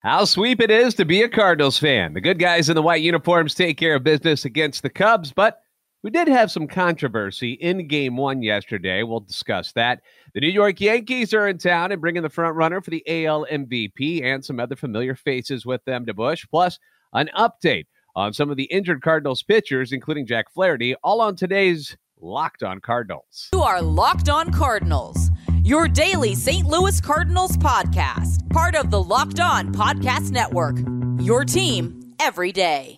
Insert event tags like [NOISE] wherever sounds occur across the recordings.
How sweep it is to be a Cardinals fan. The good guys in the white uniforms take care of business against the Cubs, but we did have some controversy in game one yesterday. We'll discuss that. The New York Yankees are in town and bringing the front runner for the AL MVP and some other familiar faces with them to Busch, plus an update on some of the injured Cardinals pitchers, including Jack Flaherty, all on today's Locked On Cardinals. You are Locked On Cardinals, your daily St. Louis Cardinals podcast, part of the Locked On Podcast Network. Your team every day.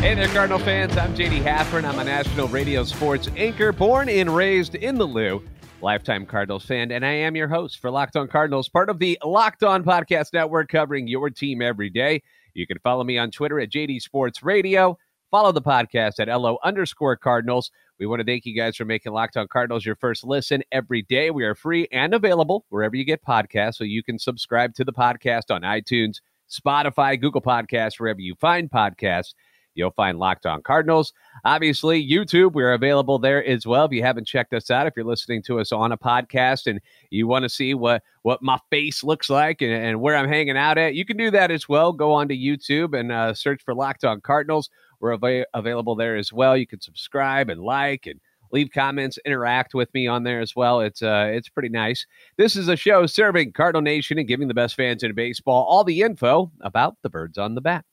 Hey there, Cardinal fans. I'm JD Haffern. I'm a national radio sports anchor, born and raised in the Lou lifetime Cardinals fan, and I am your host for Locked On Cardinals, part of the Locked On Podcast Network, covering your team every day. You can follow me on Twitter at JD Sports Radio. Follow the podcast at LO underscore Cardinals. We want to thank you guys for making Locked On Cardinals your first listen every day. We are free and available wherever you get podcasts, so you can subscribe to the podcast on iTunes, Spotify, Google Podcasts, wherever you find podcasts. You'll find Locked On Cardinals. Obviously, YouTube, we're available there as well. If you haven't checked us out, if you're listening to us on a podcast and you want to see what, what my face looks like and, and where I'm hanging out at, you can do that as well. Go on to YouTube and uh, search for Locked On Cardinals. We're av- available there as well. You can subscribe and like and leave comments, interact with me on there as well. It's uh, it's pretty nice. This is a show serving Cardinal Nation and giving the best fans in baseball all the info about the birds on the bat.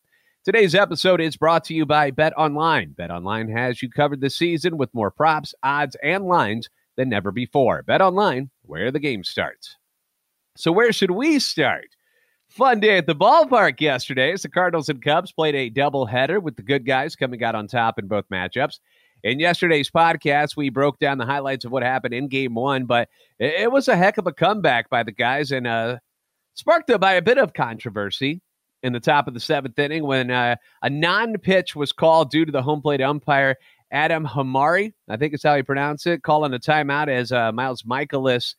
Today's episode is brought to you by Bet Online. Bet Online has you covered this season with more props, odds, and lines than never before. Bet Online, where the game starts. So, where should we start? Fun day at the ballpark yesterday as the Cardinals and Cubs played a doubleheader with the good guys coming out on top in both matchups. In yesterday's podcast, we broke down the highlights of what happened in game one, but it was a heck of a comeback by the guys and uh, sparked by a bit of controversy in the top of the seventh inning when uh, a non pitch was called due to the home plate umpire, Adam Hamari, I think is how you pronounce it, calling a timeout as uh, Miles Mikolas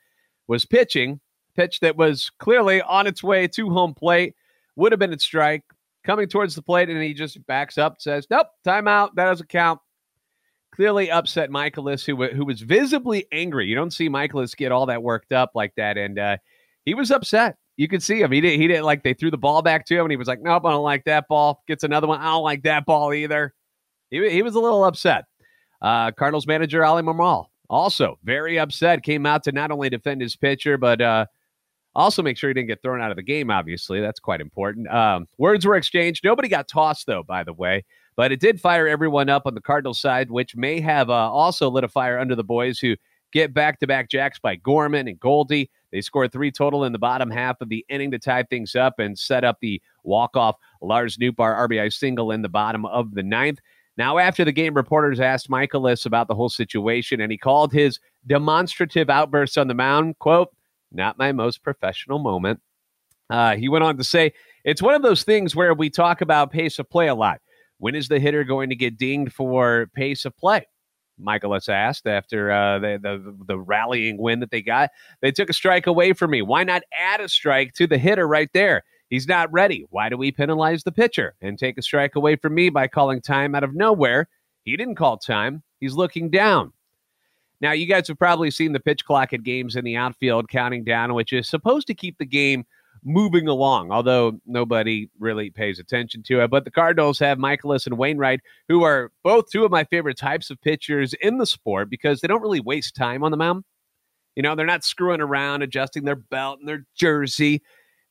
was pitching. Pitch that was clearly on its way to home plate, would have been a strike, coming towards the plate, and he just backs up, says, Nope, timeout, that doesn't count. Clearly upset Mikolas, who, who was visibly angry. You don't see Mikolas get all that worked up like that. And uh, he was upset you could see him. He didn't. He didn't like. They threw the ball back to him, and he was like, "Nope, I don't like that ball." Gets another one. I don't like that ball either. He, he was a little upset. Uh, Cardinals manager Oli Marmol also very upset. Came out to not only defend his pitcher, but uh, also make sure he didn't get thrown out of the game. Obviously, that's quite important. Um, words were exchanged. Nobody got tossed though, by the way. But it did fire everyone up on the Cardinals side, which may have uh, also lit a fire under the boys who get back to back jacks by Gorman and Goldie. They scored three total in the bottom half of the inning to tie things up and set up the walk-off Lars Nootbaar RBI single in the bottom of the ninth. Now, after the game, reporters asked Mikolas about the whole situation, and he called his demonstrative outbursts on the mound, quote, not my most professional moment. Uh, he went on to say, it's one of those things where we talk about pace of play a lot. When is the hitter going to get dinged for pace of play? Mikolas asked after uh, the, the, the rallying win that they got. They took a strike away from me. Why not add a strike to the hitter right there? He's not ready. Why do we penalize the pitcher and take a strike away from me by calling time out of nowhere? He didn't call time. He's looking down. Now, you guys have probably seen the pitch clock at games in the outfield counting down, which is supposed to keep the game – moving along, although nobody really pays attention to it. But the Cardinals have Mikolas and Wainwright, who are both two of my favorite types of pitchers in the sport because they don't really waste time on the mound. You know, they're not screwing around, adjusting their belt and their jersey.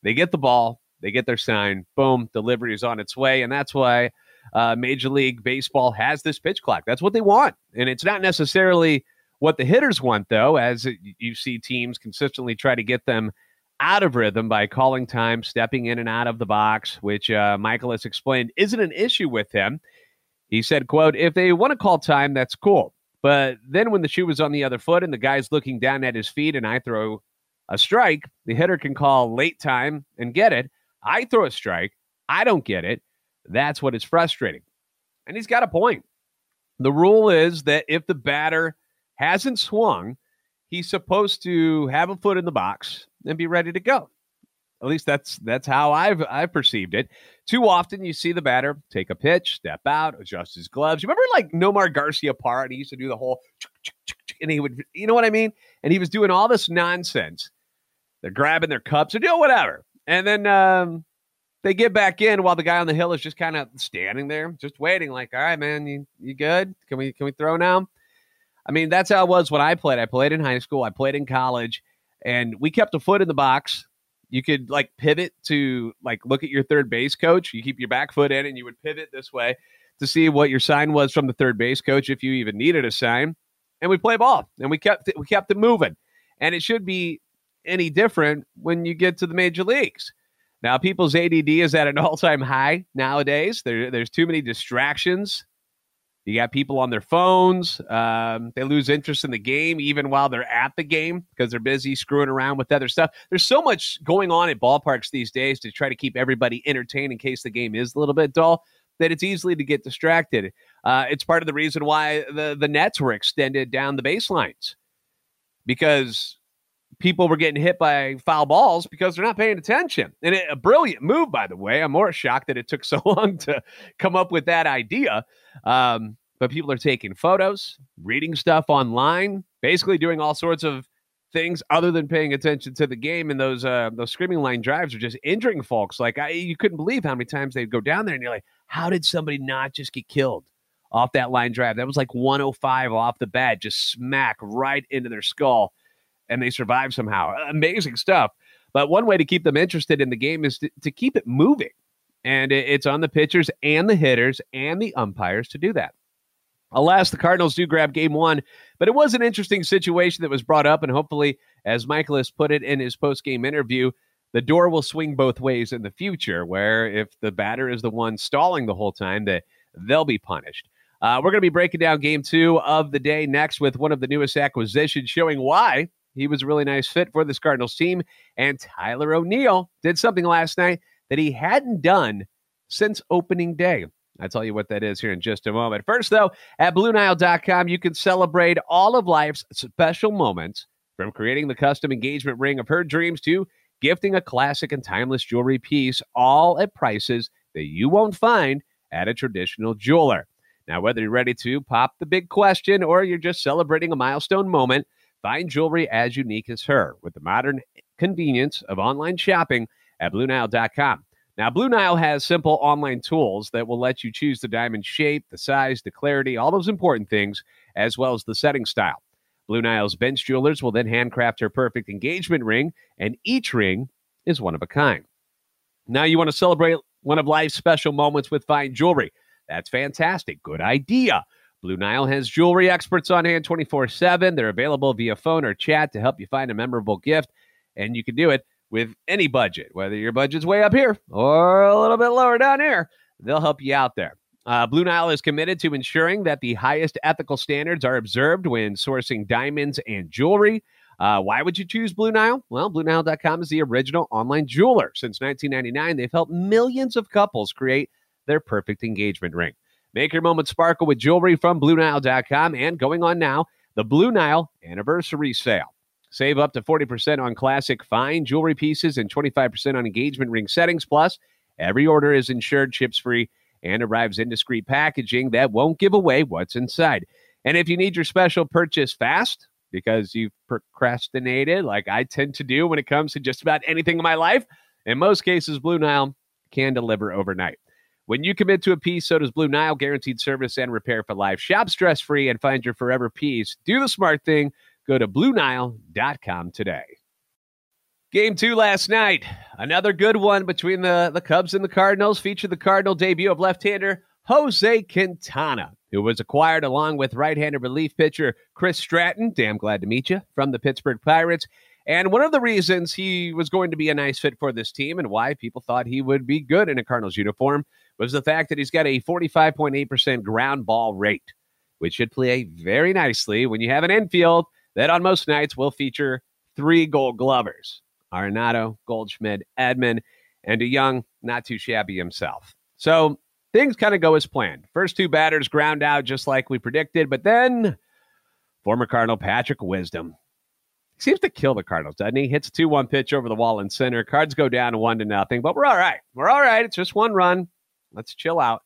They get the ball, they get their sign, boom, delivery is on its way. And that's why uh, Major League Baseball has this pitch clock. That's what they want. And it's not necessarily what the hitters want, though, as you see teams consistently try to get them out of rhythm by calling time, stepping in and out of the box, which uh, Mikolas explained isn't an issue with him. He said, quote, if they want to call time, that's cool. But then when the shoe is on the other foot and the guy's looking down at his feet and I throw a strike, the hitter can call late time and get it. I throw a strike. I don't get it. That's what is frustrating. And he's got a point. The rule is that if the batter hasn't swung, he's supposed to have a foot in the box and be ready to go. At least that's that's how I've I've perceived it. Too often you see the batter take a pitch, step out, adjust his gloves. You remember like Nomar Garciaparra? He used to do the whole and he would, you know what I mean? And he was doing all this nonsense. They're grabbing their cups or doing whatever. And then um, they get back in while the guy on the hill is just kind of standing there, just waiting, like, all right, man, you, you good? Can we can we throw now? I mean, that's how it was when I played. I played in high school, I played in college, and we kept a foot in the box you could like pivot to like look at your third base coach. You keep your back foot in and you would pivot this way to see what your sign was from the third base coach if you even needed a sign. And we play ball and we kept it, we kept it moving. And it should be any different when you get to the major leagues. Now, people's ADD is at an [LAUGHS] all-time high nowadays. There, there's too many distractions. You got people on their phones. Um, they lose interest in the game even while they're at the game because they're busy screwing around with other stuff. There's so much going on at ballparks these days to try to keep everybody entertained in case the game is a little bit dull that it's easily to get distracted. Uh, it's part of the reason why the, the nets were extended down the baselines because people were getting hit by foul balls because they're not paying attention. And it, a brilliant move, by the way. I'm more shocked that it took [LAUGHS] so long to come up with that idea. Um, but people are taking photos, reading stuff online, basically doing all sorts of things other than paying attention to the game. And those uh, those screaming line drives are just injuring folks. Like I, you couldn't believe how many times they'd go down there, and you're like, how did somebody not just get killed off that line drive? That was like 105 off the bat, just smack right into their skull, and they survive somehow. Amazing stuff. But one way to keep them interested in the game is to, to keep it moving. And it's on the pitchers and the hitters and the umpires to do that. Alas, the Cardinals do grab game one, but it was an interesting situation that was brought up. And hopefully, as Mikolas put it in his post game interview, the door will swing both ways in the future, where if the batter is the one stalling the whole time, that they'll be punished. Uh, we're going to be breaking down game two of the day next with one of the newest acquisitions, showing why he was a really nice fit for this Cardinals team. And Tyler O'Neill did something last night that he hadn't done since opening day. I'll tell you what that is here in just a moment. First, though, at BlueNile.com, you can celebrate all of life's special moments from creating the custom engagement ring of her dreams to gifting a classic and timeless jewelry piece, all at prices that you won't find at a traditional jeweler. Now, whether you're ready to pop the big question or you're just celebrating a milestone moment, find jewelry as unique as her with the modern convenience of online shopping at BlueNile.com. Now, Blue Nile has simple online tools that will let you choose the diamond shape, the size, the clarity, all those important things, as well as the setting style. Blue Nile's bench jewelers will then handcraft her perfect engagement ring, and each ring is one of a kind. Now, you want to celebrate one of life's special moments with fine jewelry. That's fantastic. Good idea. Blue Nile has jewelry experts on hand 24 7. They're available via phone or chat to help you find a memorable gift, and you can do it with any budget, whether your budget's way up here or a little bit lower down here. They'll help you out there. Uh, Blue Nile is committed to ensuring that the highest ethical standards are observed when sourcing diamonds and jewelry. Uh, why would you choose Blue Nile? Well, BlueNile.com is the original online jeweler. Since 1999, they've helped millions of couples create their perfect engagement ring. Make your moment sparkle with jewelry from BlueNile.com and going on now, the Blue Nile Anniversary Sale. Save up to 40% on classic fine jewelry pieces and 25% on engagement ring settings. Plus, every order is insured, chips free, and arrives in discreet packaging that won't give away what's inside. And if you need your special purchase fast because you've procrastinated, like I tend to do when it comes to just about anything in my life, in most cases, Blue Nile can deliver overnight. When you commit to a piece, so does Blue Nile, guaranteed service and repair for life. Shop stress free and find your forever piece. Do the smart thing Go to BlueNile.com today. Game two last night. Another good one between the, the Cubs and the Cardinals featured the Cardinal debut of left hander Jose Quintana, who was acquired along with right handed relief pitcher Chris Stratton. Damn glad to meet you from the Pittsburgh Pirates. And one of the reasons he was going to be a nice fit for this team and why people thought he would be good in a Cardinals uniform was the fact that he's got a 45.8% ground ball rate, which should play very nicely when you have an infield that on most nights will feature three gold glovers Arenado, Goldschmidt, Edman, and DeJong, not too shabby himself. So things kind of go as planned. First two batters ground out just like we predicted, but then former Cardinal Patrick Wisdom. seems to kill the Cardinals, doesn't he? Hits a 2 1 pitch over the wall in center. Cards go down 1 to nothing, but we're all right. We're all right. It's just one run. Let's chill out.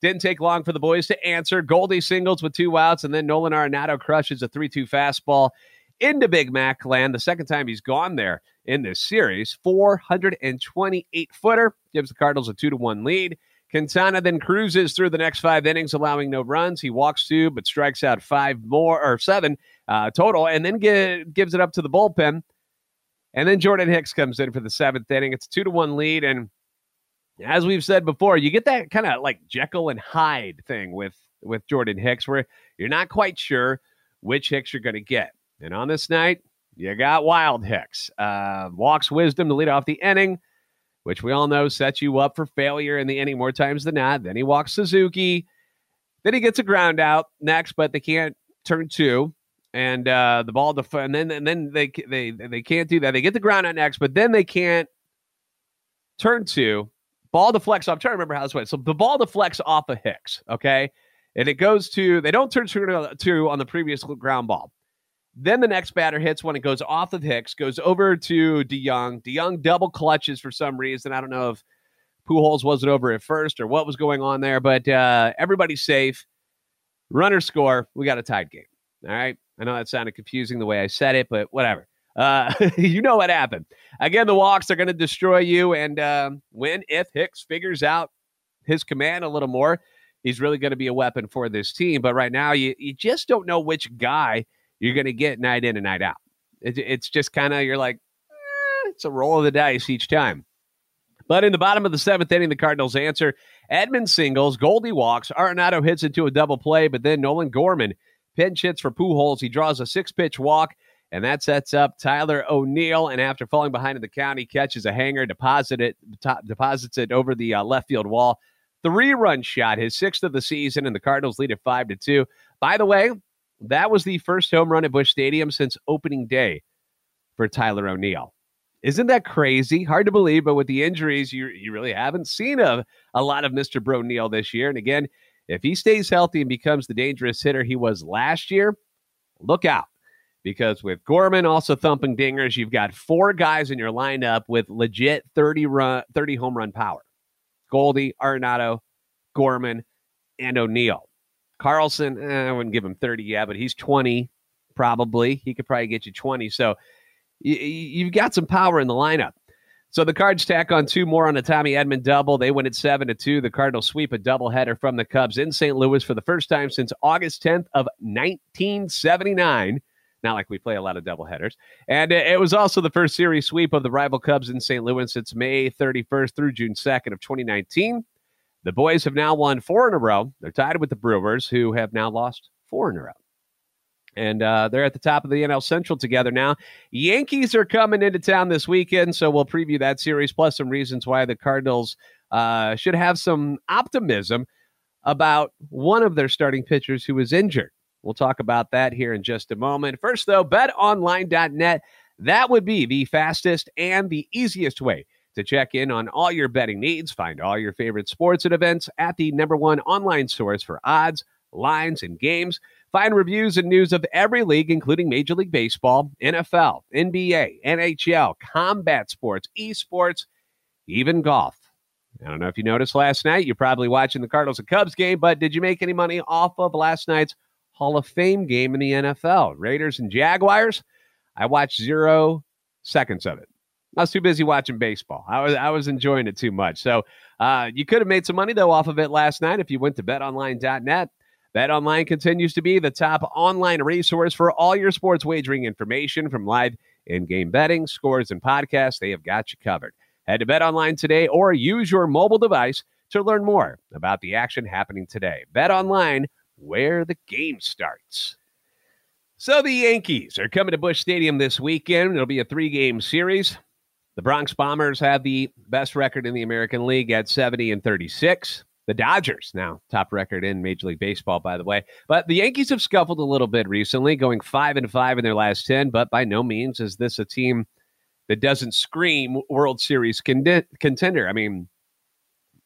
Didn't take long for the boys to answer. Goldie singles with two outs, and then Nolan Arenado crushes a 3 2 fastball into Big Mac land. The second time he's gone there in this series. 428 footer gives the Cardinals a 2 to 1 lead. Quintana then cruises through the next five innings, allowing no runs. He walks two, but strikes out five more or seven uh, total, and then get, gives it up to the bullpen. And then Jordan Hicks comes in for the seventh inning. It's a two to one lead, and as we've said before, you get that kind of like Jekyll and Hyde thing with with Jordan Hicks, where you're not quite sure which Hicks you're going to get. And on this night, you got Wild Hicks. Uh, walks Wisdom to lead off the inning which we all know sets you up for failure in the inning more times than not. Then he walks Suzuki. Then he gets a ground out next, but they can't turn two. And uh, the ball def- and then and then they they they can't do that. They get the ground out next, but then they can't turn two. Ball deflects. I'm trying to remember how this went. So the ball deflects off of Hicks, okay, and it goes to they don't turn two on the previous ground ball. Then the next batter hits when it goes off of Hicks, goes over to DeJong. DeJong double clutches for some reason. I don't know if Pujols wasn't over at first or what was going on there, but uh, everybody's safe. Runner score. We got a tied game. All right. I know that sounded confusing the way I said it, but whatever. Uh, [LAUGHS] you know what happened. Again, the walks are going to destroy you. And um, when, if Hicks figures out his command a little more, he's really going to be a weapon for this team. But right now, you, you just don't know which guy you're going to get night in and night out. It, it's just kind of, you're like, eh, it's a roll of the dice each time. But in the bottom of the seventh inning, the Cardinals answer. Edman singles, Goldie walks, Arenado hits into a double play, but then Nolan Gorman pinch hits for Pujols. He draws a six pitch walk, and that sets up Tyler O'Neill. And after falling behind in the count, he catches a hanger, deposit it, deposits it over the uh, left field wall. Three run shot, his sixth of the season, and the Cardinals lead at five to two. By the way, that was the first home run at Busch Stadium since opening day for Tyler O'Neill. Isn't that crazy? Hard to believe, but with the injuries, you, you really haven't seen a, a lot of Mr. Broneil this year. And again, if he stays healthy and becomes the dangerous hitter he was last year, look out. Because with Gorman also thumping dingers, you've got four guys in your lineup with legit 30 run 30 home run power. Goldie, Arenado, Gorman, and O'Neill. Carlson, eh, I wouldn't give him 30 yet, but he's 20 probably. He could probably get you 20. So you, you've got some power in the lineup. So the Cards tack on two more on a Tommy Edman double. They win at seven to two. The Cardinals sweep a doubleheader from the Cubs in St. Louis for the first time since August 10th of 1979. Not like we play a lot of doubleheaders. And it was also the first series sweep of the rival Cubs in St. Louis since May 31st through June 2nd of 2019. The boys have now won four in a row. They're tied with the Brewers, who have now lost four in a row. And uh, they're at the top of the NL Central together now. Yankees are coming into town this weekend, so we'll preview that series, plus some reasons why the Cardinals uh, should have some optimism about one of their starting pitchers who was injured. We'll talk about that here in just a moment. First, though, betonline.net. That would be the fastest and the easiest way to check in on all your betting needs, find all your favorite sports and events at the number one online source for odds, lines, and games. Find reviews and news of every league, including Major League Baseball, NFL, NBA, NHL, combat sports, esports, even golf. I don't know if you noticed last night, you're probably watching the Cardinals and Cubs game, but did you make any money off of last night's Hall of Fame game in the NFL? Raiders and Jaguars? I watched zero seconds of it. I was too busy watching baseball. I was I was enjoying it too much. So uh, you could have made some money though off of it last night if you went to betonline.net. BetOnline continues to be the top online resource for all your sports wagering information from live in-game betting, scores, and podcasts. They have got you covered. Head to BetOnline today or use your mobile device to learn more about the action happening today. BetOnline, where the game starts. So the Yankees are coming to Busch Stadium this weekend. It'll be a three-game series. The Bronx Bombers have the best record in the American League at 70 and 36. The Dodgers, now top record in Major League Baseball, by the way. But the Yankees have scuffled a little bit recently, going five and five in their last 10. But by no means is this a team that doesn't scream World Series contender. I mean,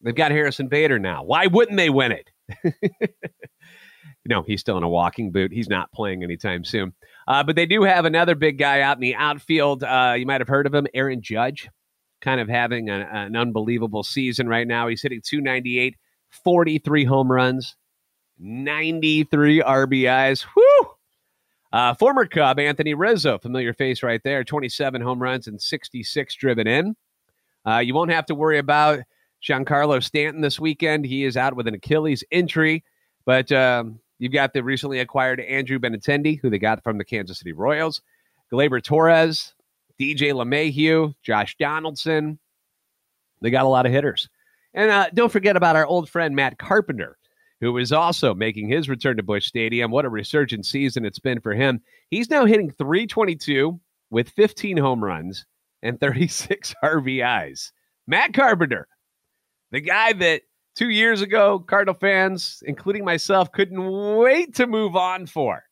they've got Harrison Bader now. Why wouldn't they win it? [LAUGHS] no, he's still in a walking boot. He's not playing anytime soon. Uh, but they do have another big guy out in the outfield. Uh, you might have heard of him, Aaron Judge, kind of having a, an unbelievable season right now. He's hitting 298, 43 home runs, 93 RBIs. Whoo! Uh, former Cub Anthony Rizzo, familiar face right there, 27 home runs and 66 driven in. Uh, you won't have to worry about Giancarlo Stanton this weekend. He is out with an Achilles injury, but um, you've got the recently acquired Andrew Benintendi, who they got from the Kansas City Royals, Gleyber Torres, DJ LeMahieu, Josh Donaldson. They got a lot of hitters. And uh, don't forget about our old friend Matt Carpenter, who is also making his return to Busch Stadium. What a resurgent season it's been for him. He's now hitting 322 with 15 home runs and 36 [LAUGHS] RBIs. Matt Carpenter, the guy that two years ago, Cardinal fans, including myself, couldn't wait to move on for.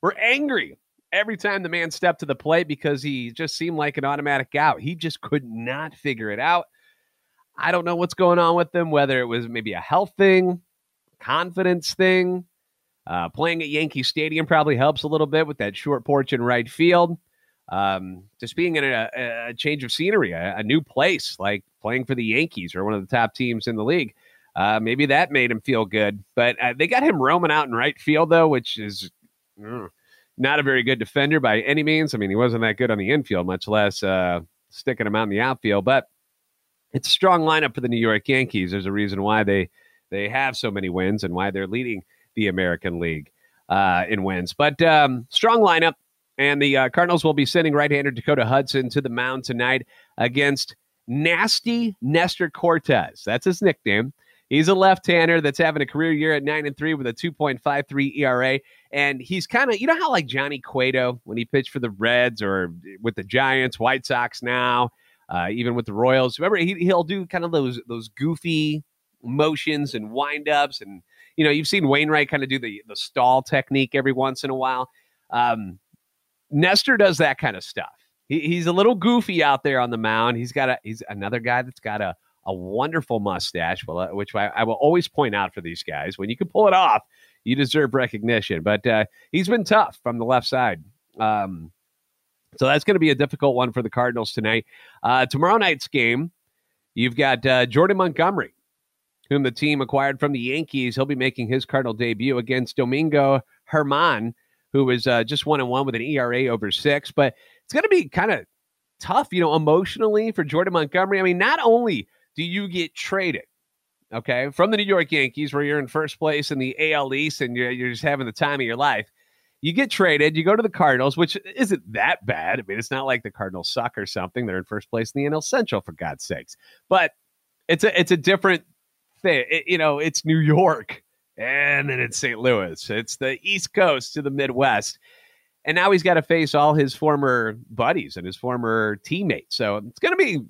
We're angry every time the man stepped to the plate because he just seemed like an automatic out. He just could not figure it out. I don't know what's going on with him, whether it was maybe a health thing, confidence thing. Uh, playing at Yankee Stadium probably helps a little bit with that short porch in right field. Um, just being in a, a change of scenery, a, a, new place, like playing for the Yankees or one of the top teams in the league. Uh, maybe that made him feel good. But uh, they got him roaming out in right field, though, which is uh, not a very good defender by any means. I mean, he wasn't that good on the infield, much less uh, sticking him out in the outfield. But it's a strong lineup for the New York Yankees. There's a reason why they they have so many wins and why they're leading the American League uh, in wins. But um, strong lineup, and the uh, Cardinals will be sending right-hander Dakota Hudson to the mound tonight against Nasty Nestor Cortes. That's his nickname. He's a left-hander that's having a career year at nine and three with a 2.53 ERA, and he's kind of you know how like Johnny Cueto when he pitched for the Reds or with the Giants, White Sox now, uh, even with the Royals. Remember he, he'll do kind of those those goofy motions and windups. And, you know, you've seen Wainwright kind of do the, the stall technique every once in a while. Um, Nestor does that kind of stuff. He, he's a little goofy out there on the mound. He's got a, he's another guy that's got a, a wonderful mustache, uh, which I, I will always point out for these guys. When you can pull it off, you deserve recognition. But uh, he's been tough from the left side. Um, so that's going to be a difficult one for the Cardinals tonight. Uh, tomorrow night's game, you've got uh, Jordan Montgomery whom the team acquired from the Yankees. He'll be making his Cardinal debut against Domingo Germán, who is uh, just one and one with an ERA over six. But it's going to be kind of tough, you know, emotionally for Jordan Montgomery. I mean, not only do you get traded, okay, from the New York Yankees, where you're in first place in the AL East and you're, you're just having the time of your life. You get traded, you go to the Cardinals, which isn't that bad. I mean, it's not like the Cardinals suck or something. They're in first place in the NL Central, for God's sakes. But it's a it's a different thing. It, you know, it's New York and then it's St. Louis. It's the East Coast to the Midwest. And now he's got to face all his former buddies and his former teammates. So it's going to be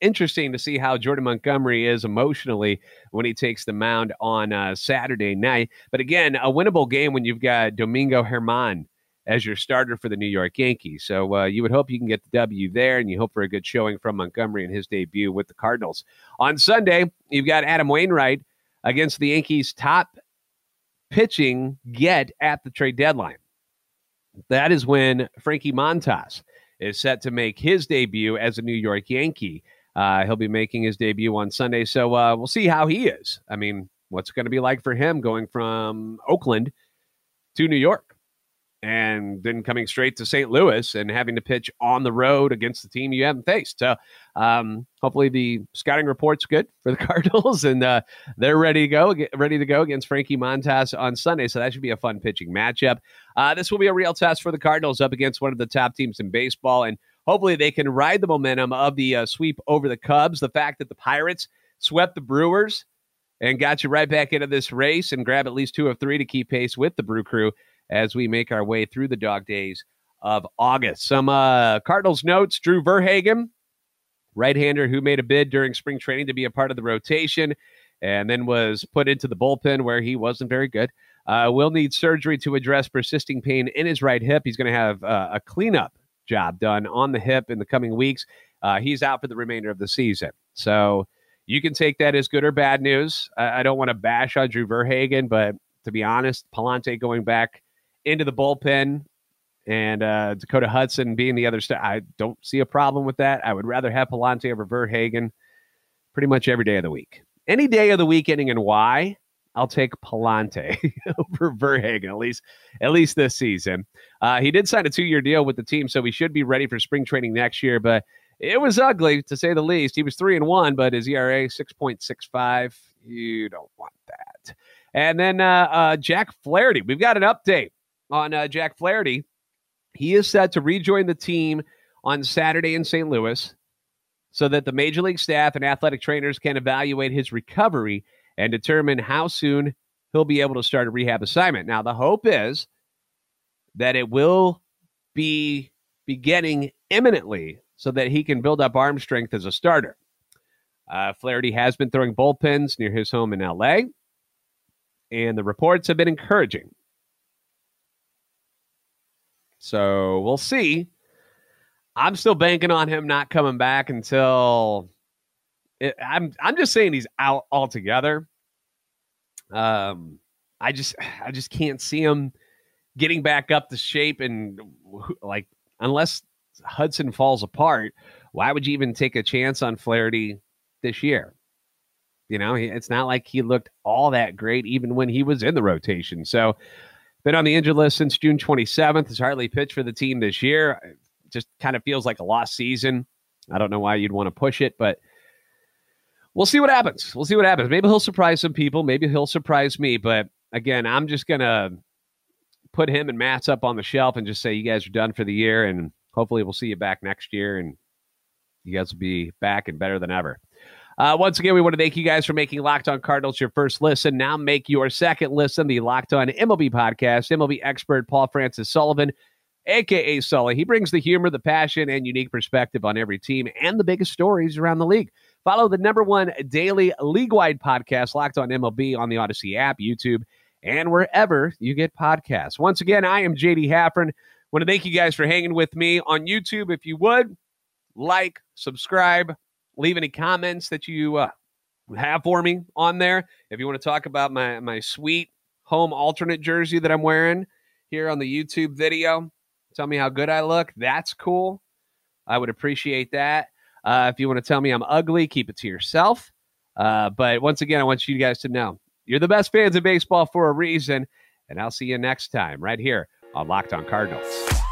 interesting to see how Jordan Montgomery is emotionally when he takes the mound on uh, Saturday night. But again, a winnable game when you've got Domingo Germán as your starter for the New York Yankees. So uh, you would hope you can get the W there, and you hope for a good showing from Montgomery in his debut with the Cardinals. On Sunday, you've got Adam Wainwright against the Yankees' top pitching get at the trade deadline. That is when Frankie Montas is set to make his debut as a New York Yankee. Uh, he'll be making his debut on Sunday, so uh, we'll see how he is. I mean, what's it going to be like for him going from Oakland to New York? And then coming straight to St. Louis and having to pitch on the road against the team you haven't faced. So um, hopefully the scouting report's good for the [LAUGHS] Cardinals and uh, they're ready to go, ready to go against Frankie Montas on Sunday. So that should be a fun pitching matchup. Uh, this will be a real test for the Cardinals up against one of the top teams in baseball, and hopefully they can ride the momentum of the uh, sweep over the Cubs. The fact that the Pirates swept the Brewers and got you right back into this race and grab at least two of three to keep pace with the Brew Crew as we make our way through the dog days of August. Some uh, Cardinals notes Drew Verhagen, right hander who made a bid during spring training to be a part of the rotation and then was put into the bullpen where he wasn't very good. Uh, will need surgery to address persisting pain in his right hip. He's going to have uh, a cleanup job done on the hip in the coming weeks. Uh, he's out for the remainder of the season. So you can take that as good or bad news. I, I don't want to bash on Drew Verhagen, but to be honest. Pallante going back into the bullpen and uh, Dakota Hudson being the other star. I don't see a problem with that. I would rather have Pallante over Verhagen pretty much every day of the week. Any day of the week ending in Y, I'll take Pallante [LAUGHS] over Verhagen at least at least this season. Uh, he did sign a two year deal with the team, so he should be ready for spring training next year. But it was ugly to say the least. He was three and one, but his ERA six point six five. You don't want that. And then uh, uh, Jack Flaherty. We've got an update on uh, Jack Flaherty. He is set to rejoin the team on Saturday in St. Louis so that the major league staff and athletic trainers can evaluate his recovery and determine how soon he'll be able to start a rehab assignment. Now, the hope is that it will be beginning imminently so that he can build up arm strength as a starter. Uh, Flaherty has been throwing bullpens near his home in LA, and the reports have been encouraging. So we'll see. I'm still banking on him not coming back until it, I'm. I'm just saying he's out altogether. Um, I just, I just can't see him getting back up to shape and like unless Hudson falls apart. Why would you even take a chance on Flaherty this year? You know, it's not like he looked all that great even when he was in the rotation. So been on the injured list since June 27th. Has hardly pitched for the team this year. Just kind of feels like a lost season. I don't know why you'd want to push it, but we'll see what happens. We'll see what happens. Maybe he'll surprise some people. Maybe he'll surprise me. But again, I'm just going to put him and Matz up on the shelf and just say, you guys are done for the year. And hopefully we'll see you back next year and you guys will be back and better than ever. Uh, once again, we want to thank you guys for making Locked On Cardinals your first listen. Now make your second listen, the Locked On MLB podcast. MLB expert Paul Francis Sullivan, aka Sully. He brings the humor, the passion, and unique perspective on every team and the biggest stories around the league. Follow the number one daily league-wide podcast, Locked On MLB, on the Odyssey app, YouTube, and wherever you get podcasts. Once again, I am JD Haffern. Want to thank you guys for hanging with me on YouTube. If you would like, subscribe leave any comments that you uh, have for me on there. If you want to talk about my my sweet home alternate jersey that I'm wearing here on the YouTube video, tell me how good I look. That's cool. I would appreciate that. Uh, if you want to tell me I'm ugly, keep it to yourself. Uh, but once again, I want you guys to know you're the best fans of baseball for a reason. And I'll see you next time right here on Locked On Cardinals.